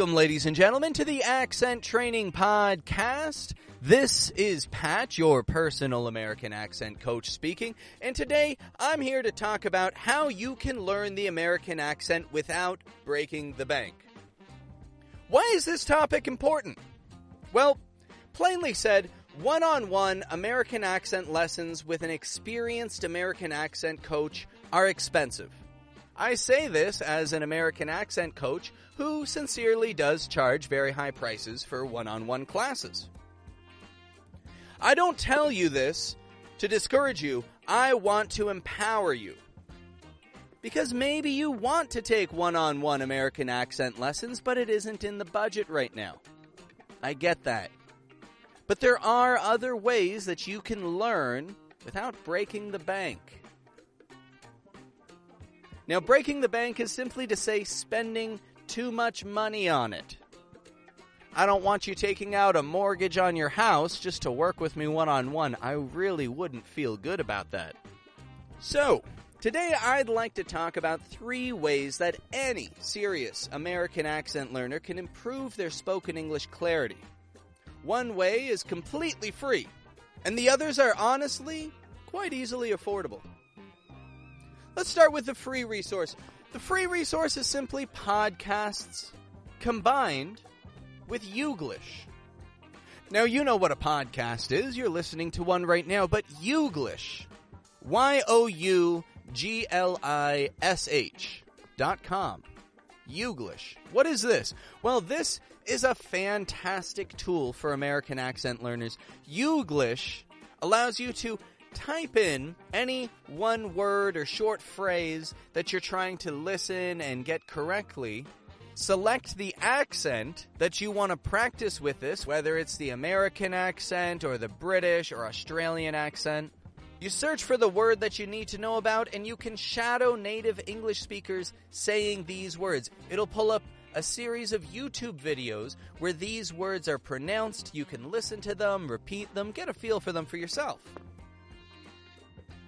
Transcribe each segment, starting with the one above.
Welcome, ladies and gentlemen, to the Accent Training Podcast. This is Pat, your personal American accent coach speaking, and today I'm here to talk about how you can learn the American accent without breaking the bank. Why is this topic important? Well, plainly said, one on one American accent lessons with an experienced American accent coach are expensive. I say this as an American accent coach who sincerely does charge very high prices for one on one classes. I don't tell you this to discourage you, I want to empower you. Because maybe you want to take one on one American accent lessons, but it isn't in the budget right now. I get that. But there are other ways that you can learn without breaking the bank. Now, breaking the bank is simply to say spending too much money on it. I don't want you taking out a mortgage on your house just to work with me one on one. I really wouldn't feel good about that. So, today I'd like to talk about three ways that any serious American accent learner can improve their spoken English clarity. One way is completely free, and the others are honestly quite easily affordable. Let's start with the free resource. The free resource is simply podcasts combined with Youglish. Now, you know what a podcast is. You're listening to one right now, but Youglish, Y O U G L I S H dot com. Youglish. What is this? Well, this is a fantastic tool for American accent learners. Youglish allows you to type in any one word or short phrase that you're trying to listen and get correctly. Select the accent that you want to practice with this, whether it's the American accent or the British or Australian accent. You search for the word that you need to know about and you can shadow native English speakers saying these words. It'll pull up a series of YouTube videos where these words are pronounced. You can listen to them, repeat them, get a feel for them for yourself.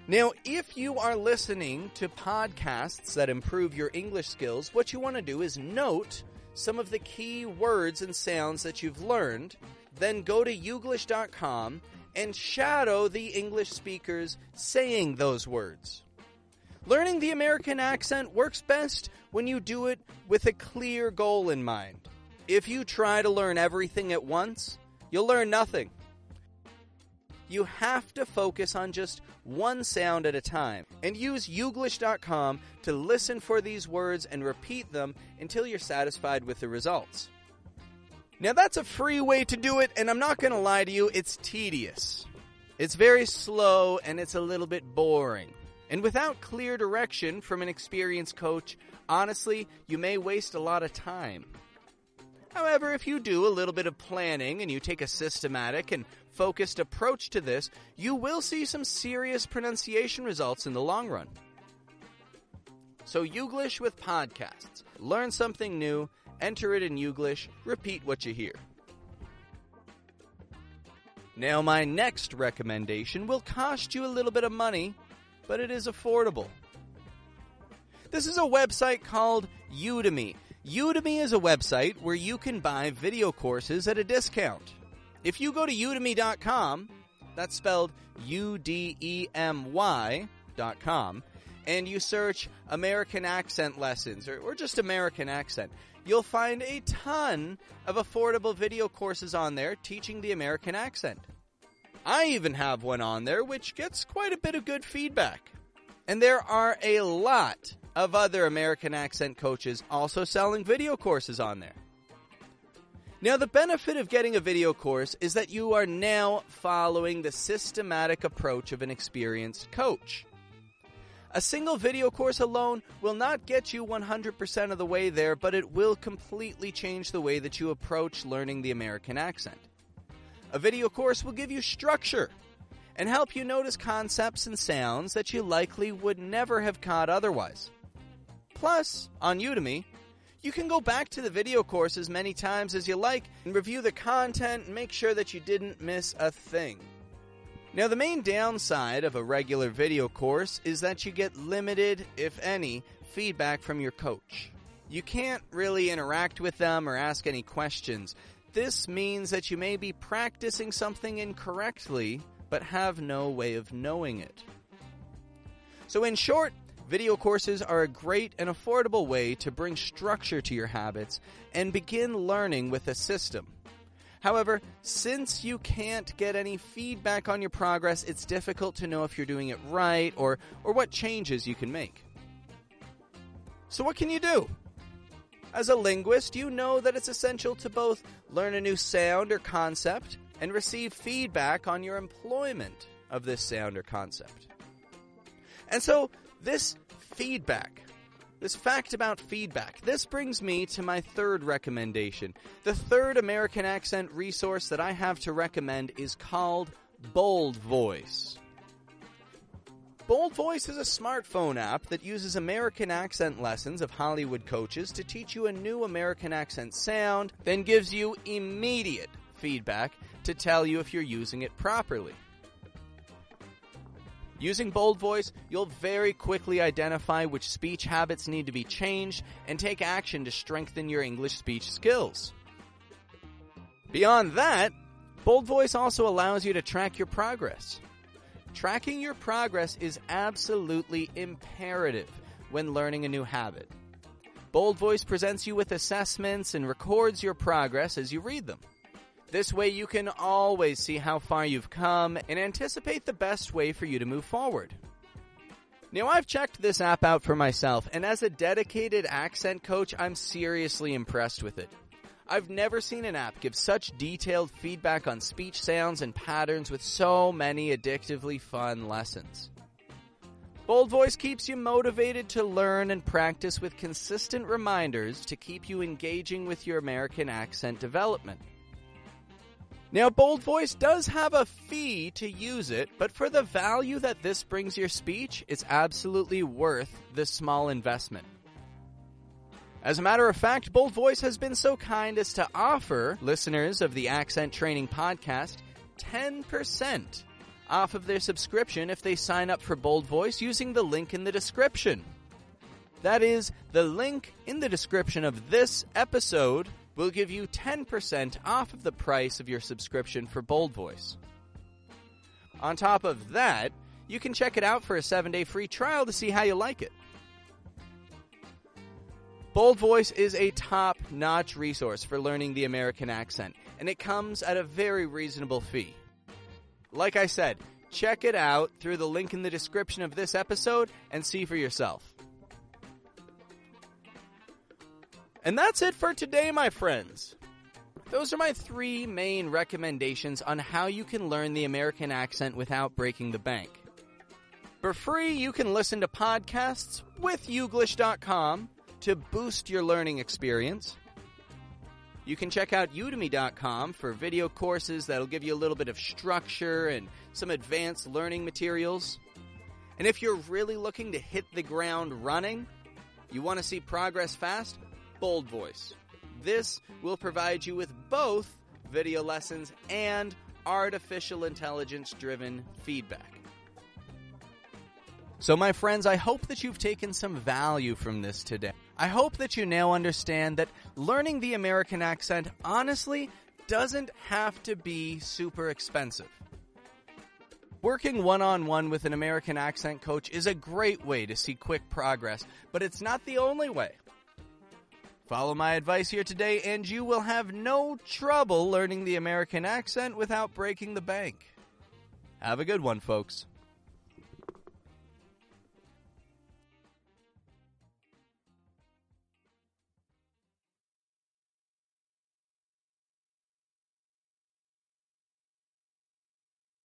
Now, if you are listening to podcasts that improve your English skills, what you want to do is note some of the key words and sounds that you've learned, then go to youglish.com and shadow the English speakers saying those words. Learning the American accent works best when you do it with a clear goal in mind. If you try to learn everything at once, you'll learn nothing you have to focus on just one sound at a time and use Youglish.com to listen for these words and repeat them until you're satisfied with the results. Now, that's a free way to do it, and I'm not going to lie to you, it's tedious. It's very slow and it's a little bit boring. And without clear direction from an experienced coach, honestly, you may waste a lot of time. However, if you do a little bit of planning and you take a systematic and focused approach to this, you will see some serious pronunciation results in the long run. So, Youglish with podcasts. Learn something new, enter it in Youglish, repeat what you hear. Now, my next recommendation will cost you a little bit of money, but it is affordable. This is a website called Udemy. Udemy is a website where you can buy video courses at a discount. If you go to udemy.com, that's spelled U D E M Y.com, and you search American accent lessons or, or just American accent, you'll find a ton of affordable video courses on there teaching the American accent. I even have one on there which gets quite a bit of good feedback. And there are a lot of other American accent coaches also selling video courses on there. Now, the benefit of getting a video course is that you are now following the systematic approach of an experienced coach. A single video course alone will not get you 100% of the way there, but it will completely change the way that you approach learning the American accent. A video course will give you structure and help you notice concepts and sounds that you likely would never have caught otherwise. Plus, on Udemy, you can go back to the video course as many times as you like and review the content and make sure that you didn't miss a thing. Now, the main downside of a regular video course is that you get limited, if any, feedback from your coach. You can't really interact with them or ask any questions. This means that you may be practicing something incorrectly, but have no way of knowing it. So, in short, video courses are a great and affordable way to bring structure to your habits and begin learning with a system. However, since you can't get any feedback on your progress, it's difficult to know if you're doing it right or, or what changes you can make. So, what can you do? As a linguist, you know that it's essential to both learn a new sound or concept and receive feedback on your employment of this sound or concept. And so, this feedback, this fact about feedback, this brings me to my third recommendation. The third American accent resource that I have to recommend is called Bold Voice. Bold Voice is a smartphone app that uses American accent lessons of Hollywood coaches to teach you a new American accent sound, then gives you immediate feedback to tell you if you're using it properly. Using Bold Voice, you'll very quickly identify which speech habits need to be changed and take action to strengthen your English speech skills. Beyond that, Bold Voice also allows you to track your progress. Tracking your progress is absolutely imperative when learning a new habit. Bold Voice presents you with assessments and records your progress as you read them. This way you can always see how far you've come and anticipate the best way for you to move forward. Now I've checked this app out for myself and as a dedicated accent coach, I'm seriously impressed with it. I've never seen an app give such detailed feedback on speech sounds and patterns with so many addictively fun lessons. Bold Voice keeps you motivated to learn and practice with consistent reminders to keep you engaging with your American accent development. Now, Bold Voice does have a fee to use it, but for the value that this brings your speech, it's absolutely worth the small investment. As a matter of fact, Bold Voice has been so kind as to offer listeners of the Accent Training Podcast 10% off of their subscription if they sign up for Bold Voice using the link in the description. That is, the link in the description of this episode will give you 10% off of the price of your subscription for Bold Voice. On top of that, you can check it out for a 7 day free trial to see how you like it. Bold Voice is a top notch resource for learning the American accent, and it comes at a very reasonable fee. Like I said, check it out through the link in the description of this episode and see for yourself. And that's it for today, my friends. Those are my three main recommendations on how you can learn the American accent without breaking the bank. For free, you can listen to podcasts with Youglish.com to boost your learning experience. You can check out udemy.com for video courses that'll give you a little bit of structure and some advanced learning materials. And if you're really looking to hit the ground running, you want to see progress fast, Bold Voice. This will provide you with both video lessons and artificial intelligence driven feedback. So, my friends, I hope that you've taken some value from this today. I hope that you now understand that learning the American accent honestly doesn't have to be super expensive. Working one on one with an American accent coach is a great way to see quick progress, but it's not the only way. Follow my advice here today, and you will have no trouble learning the American accent without breaking the bank. Have a good one, folks.